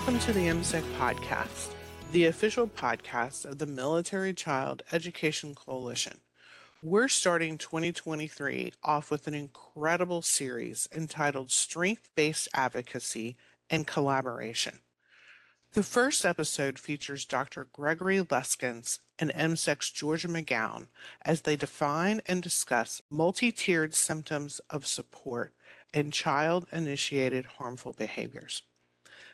Welcome to the MCEC podcast, the official podcast of the Military Child Education Coalition. We're starting 2023 off with an incredible series entitled Strength Based Advocacy and Collaboration. The first episode features Dr. Gregory Leskins and MCEC's Georgia McGowan as they define and discuss multi tiered systems of support in child initiated harmful behaviors.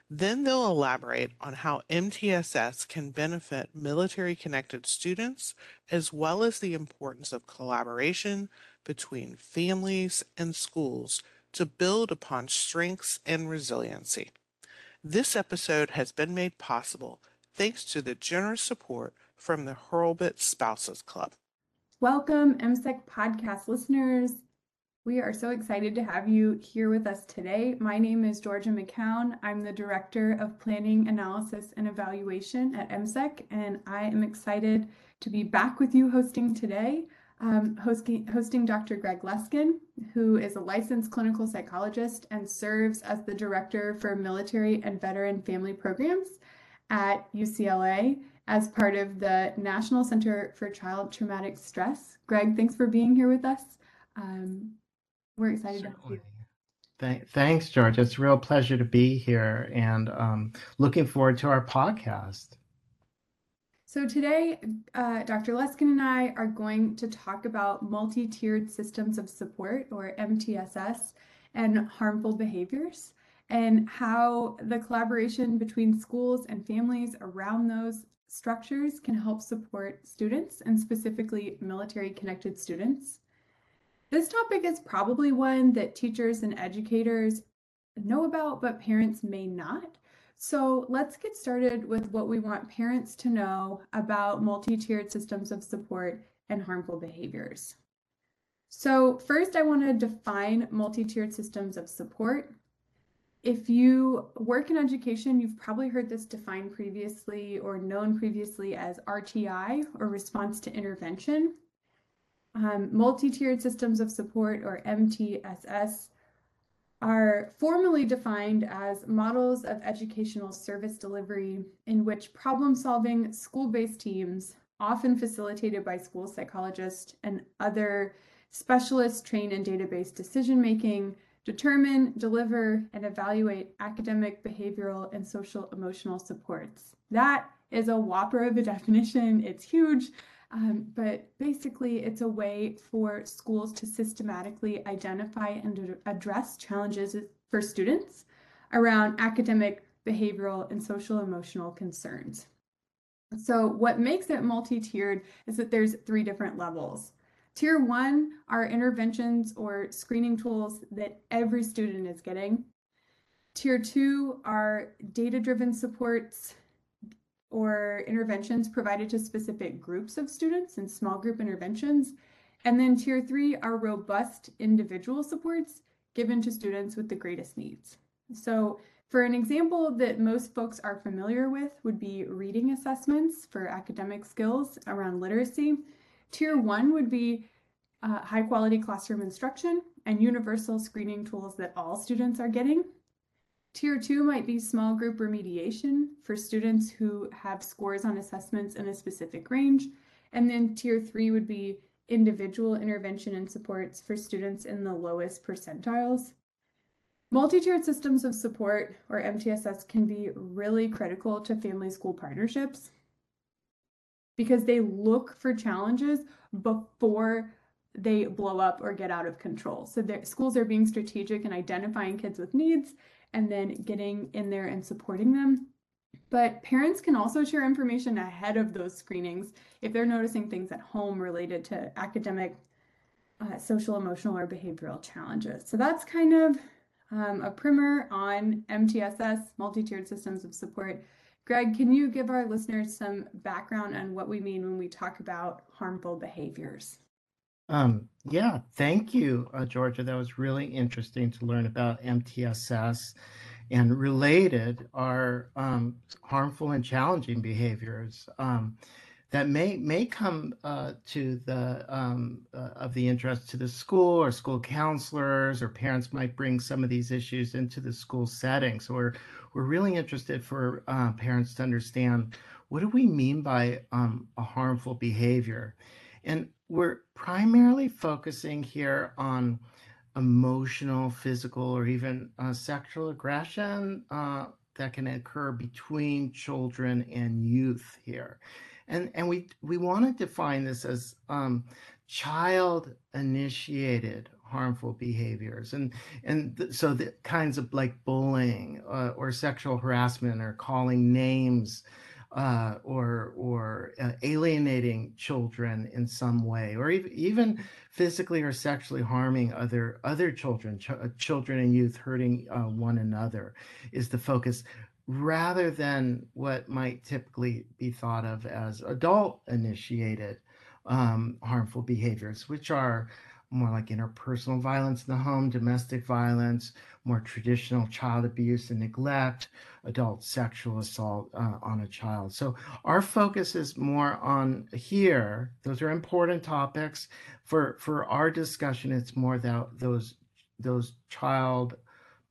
Then they'll elaborate on how MTSS can benefit military connected students, as well as the importance of collaboration between families and schools to build upon strengths and resiliency. This episode has been made possible thanks to the generous support from the Hurlburt Spouses Club. Welcome, MCEC podcast listeners. We are so excited to have you here with us today. My name is Georgia McCown. I'm the Director of Planning, Analysis, and Evaluation at MCEC, and I am excited to be back with you hosting today. Um, hosting, hosting Dr. Greg Leskin, who is a licensed clinical psychologist and serves as the Director for Military and Veteran Family Programs at UCLA as part of the National Center for Child Traumatic Stress. Greg, thanks for being here with us. Um, we're excited to have you. Th- thanks, George. It's a real pleasure to be here and um, looking forward to our podcast. So, today, uh, Dr. Leskin and I are going to talk about multi tiered systems of support, or MTSS, and harmful behaviors, and how the collaboration between schools and families around those structures can help support students, and specifically military connected students. This topic is probably one that teachers and educators know about, but parents may not. So let's get started with what we want parents to know about multi tiered systems of support and harmful behaviors. So, first, I want to define multi tiered systems of support. If you work in education, you've probably heard this defined previously or known previously as RTI or response to intervention. Um, multi-tiered systems of support, or MTSS, are formally defined as models of educational service delivery in which problem-solving school-based teams, often facilitated by school psychologists and other specialists trained in data-based decision-making, determine, deliver, and evaluate academic, behavioral, and social emotional supports. That is a whopper of a definition. It's huge. Um, but basically, it's a way for schools to systematically identify and address challenges for students around academic, behavioral, and social emotional concerns. So, what makes it multi tiered is that there's three different levels. Tier one are interventions or screening tools that every student is getting. Tier two are data driven supports or interventions provided to specific groups of students and small group interventions. And then tier three are robust individual supports given to students with the greatest needs. So for an example that most folks are familiar with would be reading assessments for academic skills around literacy. Tier one would be uh, high quality classroom instruction and universal screening tools that all students are getting. Tier two might be small group remediation for students who have scores on assessments in a specific range. And then tier three would be individual intervention and supports for students in the lowest percentiles. Multi-tiered systems of support, or MTSS, can be really critical to family school partnerships because they look for challenges before they blow up or get out of control. So schools are being strategic in identifying kids with needs and then getting in there and supporting them. But parents can also share information ahead of those screenings if they're noticing things at home related to academic, uh, social, emotional, or behavioral challenges. So that's kind of um, a primer on MTSS, multi-tiered systems of support. Greg, can you give our listeners some background on what we mean when we talk about harmful behaviors? Um, yeah, thank you, uh, Georgia. That was really interesting to learn about MTSS and related are um, harmful and challenging behaviors. Um, that may may come uh, to the um, uh, of the interest to the school or school counselors or parents might bring some of these issues into the school setting. So we're we're really interested for uh, parents to understand what do we mean by um, a harmful behavior, and we're primarily focusing here on emotional, physical, or even uh, sexual aggression uh, that can occur between children and youth here. And and we we want to define this as um, child initiated harmful behaviors. And and th- so the kinds of like bullying uh, or sexual harassment or calling names uh, or or uh, alienating children in some way or even even physically or sexually harming other other children ch- uh, children and youth hurting uh, one another is the focus rather than what might typically be thought of as adult initiated um, harmful behaviors, which are more like interpersonal violence in the home, domestic violence, more traditional child abuse and neglect, adult sexual assault uh, on a child. So our focus is more on here. Those are important topics for for our discussion. It's more that those those child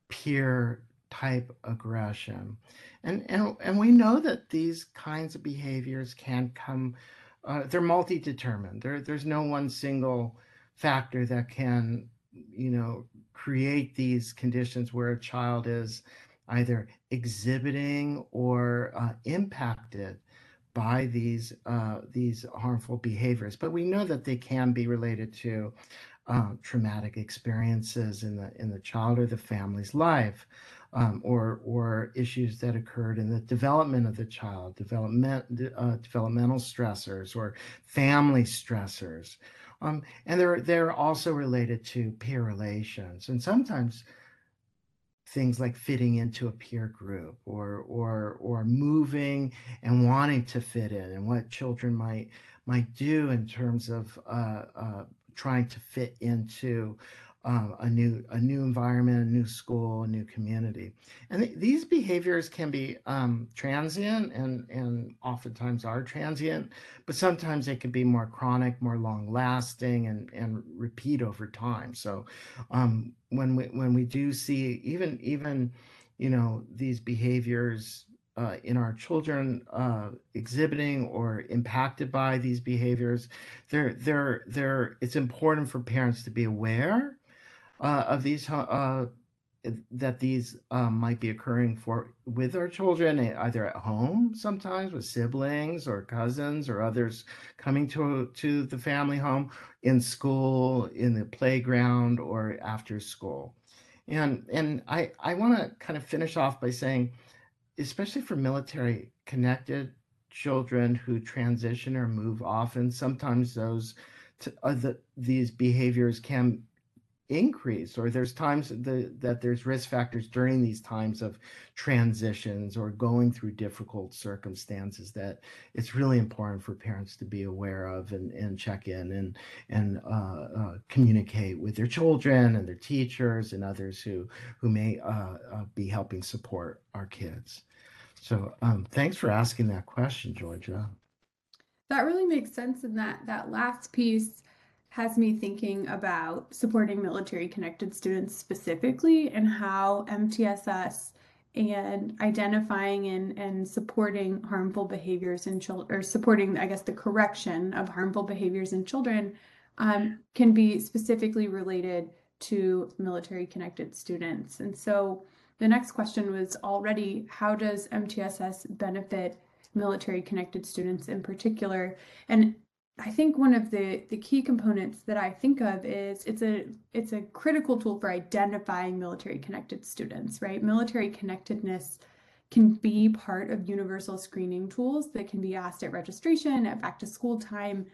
peer type aggression. And, and, and we know that these kinds of behaviors can come, uh, they're multi-determined. There, there's no one single factor that can, you know, create these conditions where a child is either exhibiting or uh, impacted by these uh, these harmful behaviors. But we know that they can be related to uh, traumatic experiences in the in the child or the family's life um, or or issues that occurred in the development of the child, development uh, developmental stressors or family stressors, um, and they're they're also related to peer relations, and sometimes things like fitting into a peer group or or or moving and wanting to fit in, and what children might might do in terms of uh, uh, trying to fit into um, a new a new environment, a new school, a new community, and th- these behaviors can be um, transient and and oftentimes are transient, but sometimes they can be more chronic, more long lasting, and and repeat over time. So um, when we when we do see even even you know these behaviors uh, in our children uh, exhibiting or impacted by these behaviors, they're, they're, they're, it's important for parents to be aware uh, of these uh, that these um, might be occurring for with our children eh, either at home sometimes with siblings or cousins or others coming to to the family home in school in the playground or after school. And and i i want to kind of finish off by saying especially for military connected children who transition or move often sometimes those to, uh, the, these behaviors can increase or there's times the, that there's risk factors during these times of transitions or going through difficult circumstances that it's really important for parents to be aware of and, and check in and and uh, uh, communicate with their children and their teachers and others who who may uh, uh be helping support our kids. So um, thanks for asking that question georgia. That really makes sense in that that last piece has me thinking about supporting military connected students specifically and how MTSS and identifying and, and supporting harmful behaviors in children or supporting i guess the correction of harmful behaviors in children um, can be specifically related to military connected students. And so the next question was already how does mtss benefit military connected students in particular? And I think one of the the key components that I think of is it's a it's a critical tool for identifying military connected students, right? Military connectedness can be part of universal screening tools that can be asked at registration, at back to school time.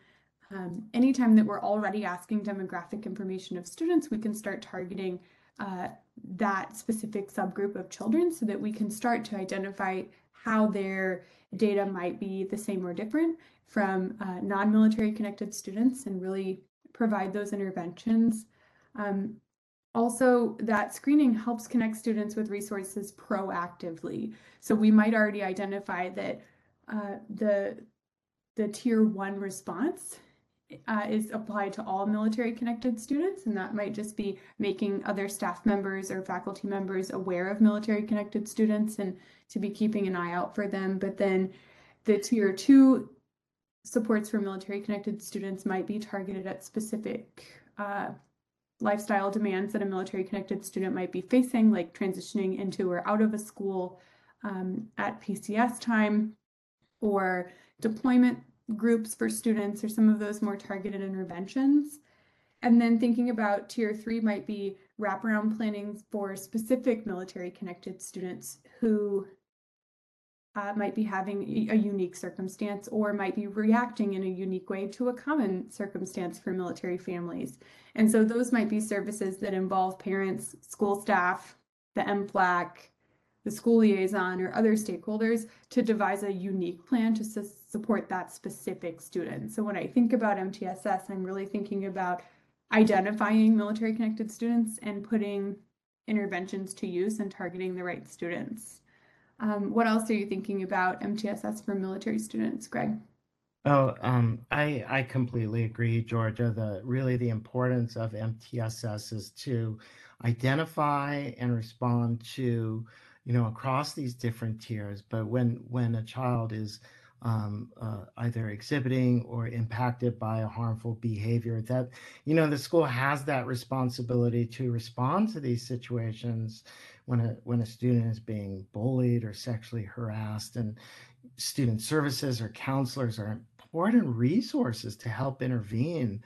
Um, anytime that we're already asking demographic information of students, we can start targeting uh, that specific subgroup of children so that we can start to identify how their data might be the same or different from uh, non-military connected students and really provide those interventions. Um, also, that screening helps connect students with resources proactively. So we might already identify that uh, the the tier one response uh, is applied to all military connected students, and that might just be making other staff members or faculty members aware of military connected students and to be keeping an eye out for them. But then the tier two supports for military connected students might be targeted at specific uh, lifestyle demands that a military connected student might be facing, like transitioning into or out of a school um, at PCS time or deployment groups for students or some of those more targeted interventions. And then thinking about tier three might be wraparound planning for specific military connected students who uh, might be having a unique circumstance or might be reacting in a unique way to a common circumstance for military families. And so those might be services that involve parents, school staff, the MFLC, the school liaison, or other stakeholders to devise a unique plan to su support that specific student. So when I think about MTSS, I'm really thinking about identifying military connected students and putting interventions to use and targeting the right students. Um, what else are you thinking about MTSS for military students, Greg? Oh, um, I I completely agree, Georgia. The really the importance of MTSS is to identify and respond to, you know, across these different tiers. But when when a child is um, uh, either exhibiting or impacted by a harmful behavior, that you know the school has that responsibility to respond to these situations when a when a student is being bullied or sexually harassed and student services or counselors are important resources to help intervene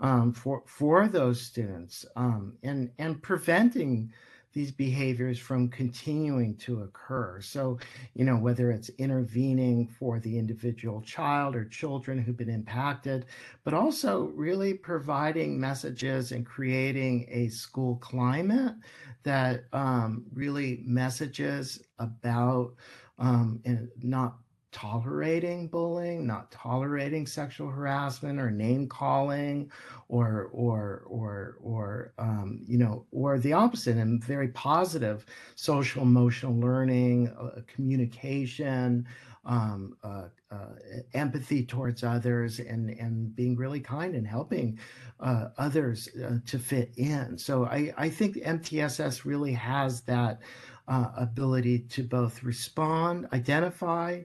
um, for for those students um, and and preventing these behaviors from continuing to occur. So, you know, whether it's intervening for the individual child or children who've been impacted, but also really providing messages and creating a school climate that um, really messages about um, and not tolerating bullying, not tolerating sexual harassment or name calling, or or or or um, you know, or the opposite, and very positive social emotional learning, uh, communication, um, uh, uh, empathy towards others, and and being really kind and helping uh, others uh, to fit in. So I I think MTSS really has that uh, ability to both respond, identify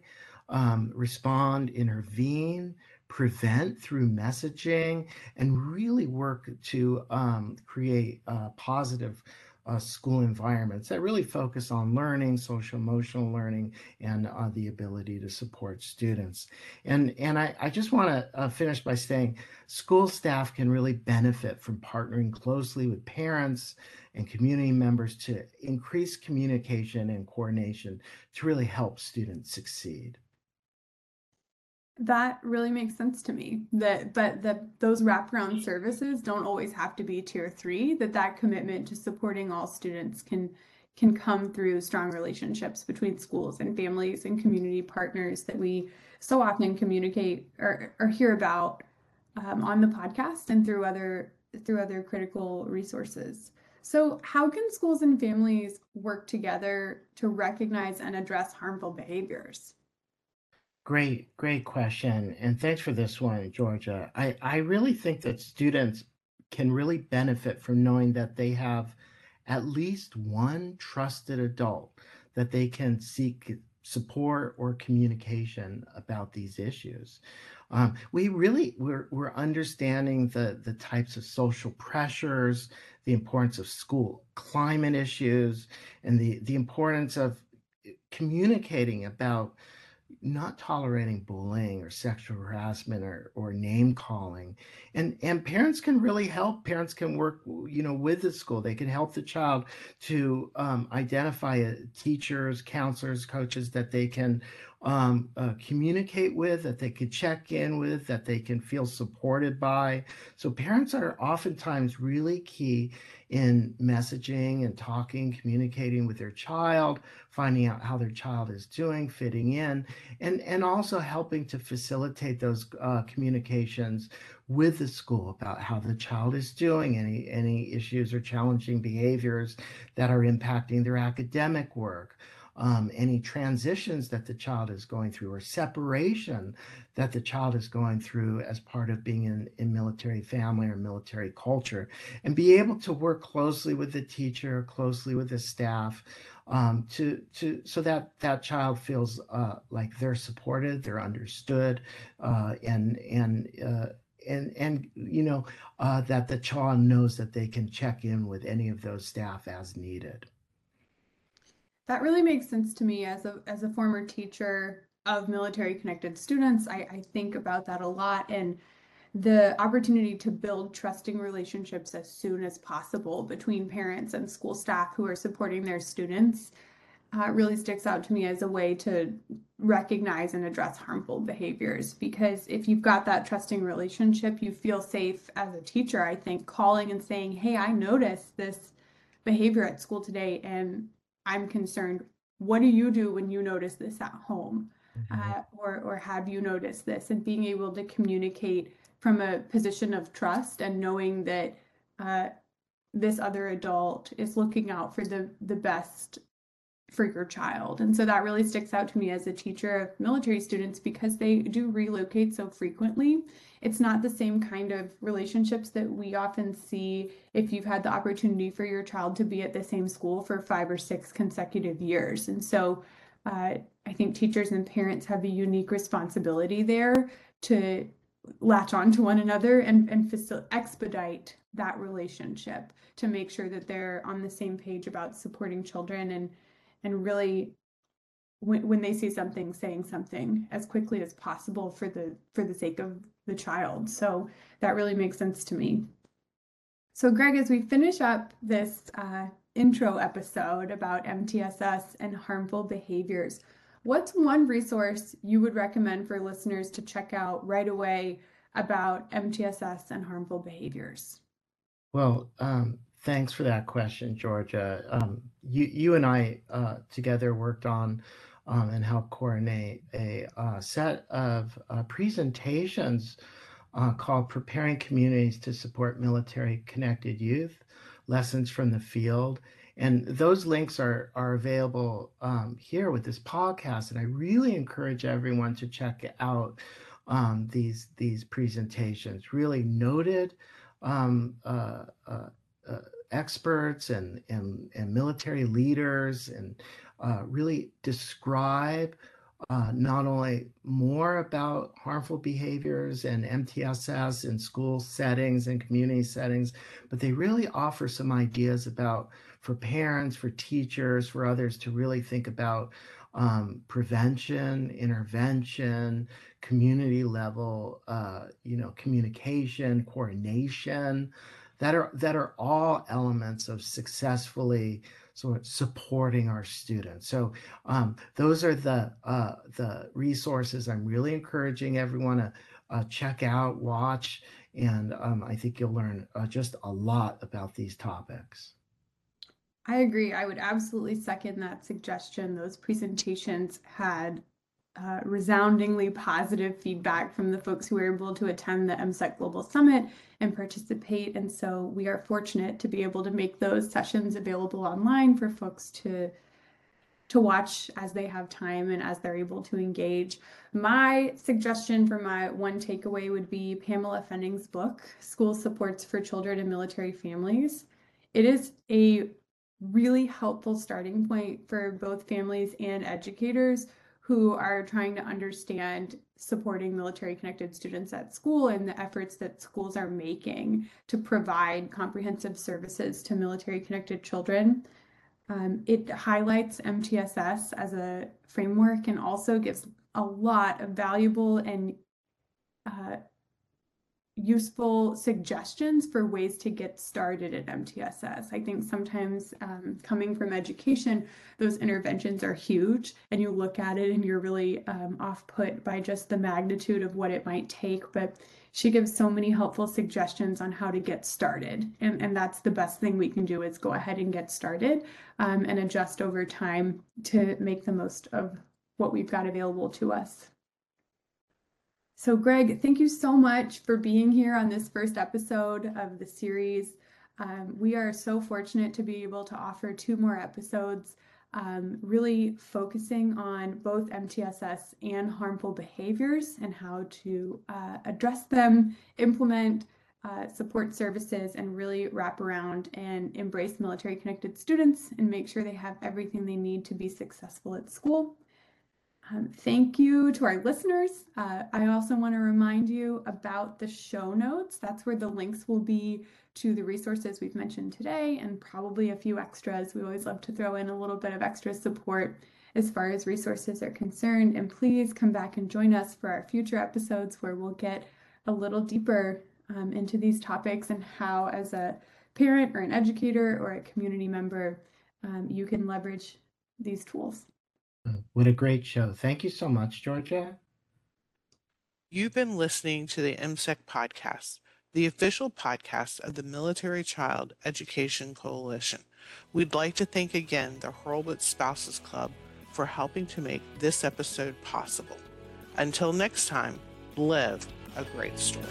um, respond, intervene, prevent through messaging, and really work to um, create uh, positive uh, school environments that really focus on learning, social emotional learning, and uh, the ability to support students. And, and I, I just want to uh, finish by saying school staff can really benefit from partnering closely with parents and community members to increase communication and coordination to really help students succeed. That really makes sense to me. That but that those wraparound services don't always have to be tier three. That that commitment to supporting all students can can come through strong relationships between schools and families and community partners that we so often communicate or, or hear about um, on the podcast and through other through other critical resources. So, how can schools and families work together to recognize and address harmful behaviors? Great, great question. And thanks for this one, Georgia. I, I really think that students can really benefit from knowing that they have at least one trusted adult that they can seek support or communication about these issues. Um, we really we're, we're understanding the the types of social pressures, the importance of school climate issues, and the the importance of communicating about not tolerating bullying or sexual harassment or, or name calling. And and parents can really help. Parents can work you know with the school. They can help the child to um, identify uh, teachers counselors coaches that they can um, uh, communicate with, that they could check in with, that they can feel supported by. So parents are oftentimes really key in messaging and talking, communicating with their child, finding out how their child is doing, fitting in, and, and also helping to facilitate those uh, communications with the school about how the child is doing, any, any issues or challenging behaviors that are impacting their academic work um, any transitions that the child is going through or separation that the child is going through as part of being in, in military family or military culture. And be able to work closely with the teacher closely with the staff um, to to so that that child feels uh, like they're supported they're understood uh, and and uh, and and you know uh, that the child knows that they can check in with any of those staff as needed that really makes sense to me as a as a former teacher of military connected students. I, I think about that a lot and the opportunity to build trusting relationships as soon as possible between parents and school staff who are supporting their students uh, really sticks out to me as a way to recognize and address harmful behaviors. Because if you've got that trusting relationship, you feel safe as a teacher, I think, calling and saying, Hey, I noticed this behavior at school today, and I'm concerned. What do you do when you notice this at home? Mm-hmm. Uh, or, or have you noticed this? And being able to communicate from a position of trust and knowing that uh, this other adult is looking out for the, the best for your child. And so that really sticks out to me as a teacher of military students because they do relocate so frequently. It's not the same kind of relationships that we often see if you've had the opportunity for your child to be at the same school for five or six consecutive years. And so uh, I think teachers and parents have a unique responsibility there to latch on to one another and, and facil- expedite that relationship to make sure that they're on the same page about supporting children and and really when, when they see something saying something as quickly as possible for the for the sake of the child. So that really makes sense to me. So greg as we finish up this uh, intro episode about mtss and harmful behaviors what's one resource you would recommend for listeners to check out right away about mtss and harmful behaviors? Well um, Thanks for that question, Georgia. Um, you, you and I uh, together worked on um, and help coordinate a uh, set of uh, presentations uh, called Preparing Communities to Support Military Connected Youth, Lessons from the Field. And those links are, are available um, here with this podcast. And I really encourage everyone to check out um, these, these presentations. Really noted um, uh, uh, uh, experts and, and, and military leaders and uh, really describe uh, not only more about harmful behaviors and MTSS in school settings and community settings, but they really offer some ideas about for parents, for teachers, for others to really think about um, prevention, intervention, community level, uh, you know, communication, coordination that are that are all elements of successfully of supporting our students. So um, those are the uh, the resources I'm really encouraging everyone to uh, check out, watch, and um, I think you'll learn uh, just a lot about these topics. I agree. I would absolutely second that suggestion. Those presentations had uh, resoundingly positive feedback from the folks who were able to attend the MCEC Global Summit and participate. And so we are fortunate to be able to make those sessions available online for folks to to watch as they have time and as they're able to engage. My suggestion for my one takeaway would be Pamela Fenning's book, School Supports for Children and Military Families. It is a really helpful starting point for both families and educators who are trying to understand supporting military connected students at school and the efforts that schools are making to provide comprehensive services to military connected children. Um, it highlights MTSS as a framework and also gives a lot of valuable and uh, useful suggestions for ways to get started at MTSS. I think sometimes um, coming from education, those interventions are huge, and you look at it and you're really um, off put by just the magnitude of what it might take. But she gives so many helpful suggestions on how to get started. And, and that's the best thing we can do is go ahead and get started um, and adjust over time to make the most of what we've got available to us. So, Greg, thank you so much for being here on this first episode of the series. Um, we are so fortunate to be able to offer two more episodes um, really focusing on both MTSS and harmful behaviors and how to uh, address them, implement uh, support services, and really wrap around and embrace military connected students and make sure they have everything they need to be successful at school. Um, thank you to our listeners. Uh, I also want to remind you about the show notes. That's where the links will be to the resources we've mentioned today and probably a few extras. We always love to throw in a little bit of extra support as far as resources are concerned. And please come back and join us for our future episodes where we'll get a little deeper um, into these topics and how, as a parent or an educator or a community member, um, you can leverage these tools. Mm, what a great show. Thank you so much, Georgia. You've been listening to the MCEC podcast, the official podcast of the Military Child Education Coalition. We'd like to thank again the Hurlburt Spouses Club for helping to make this episode possible. Until next time, live a great story.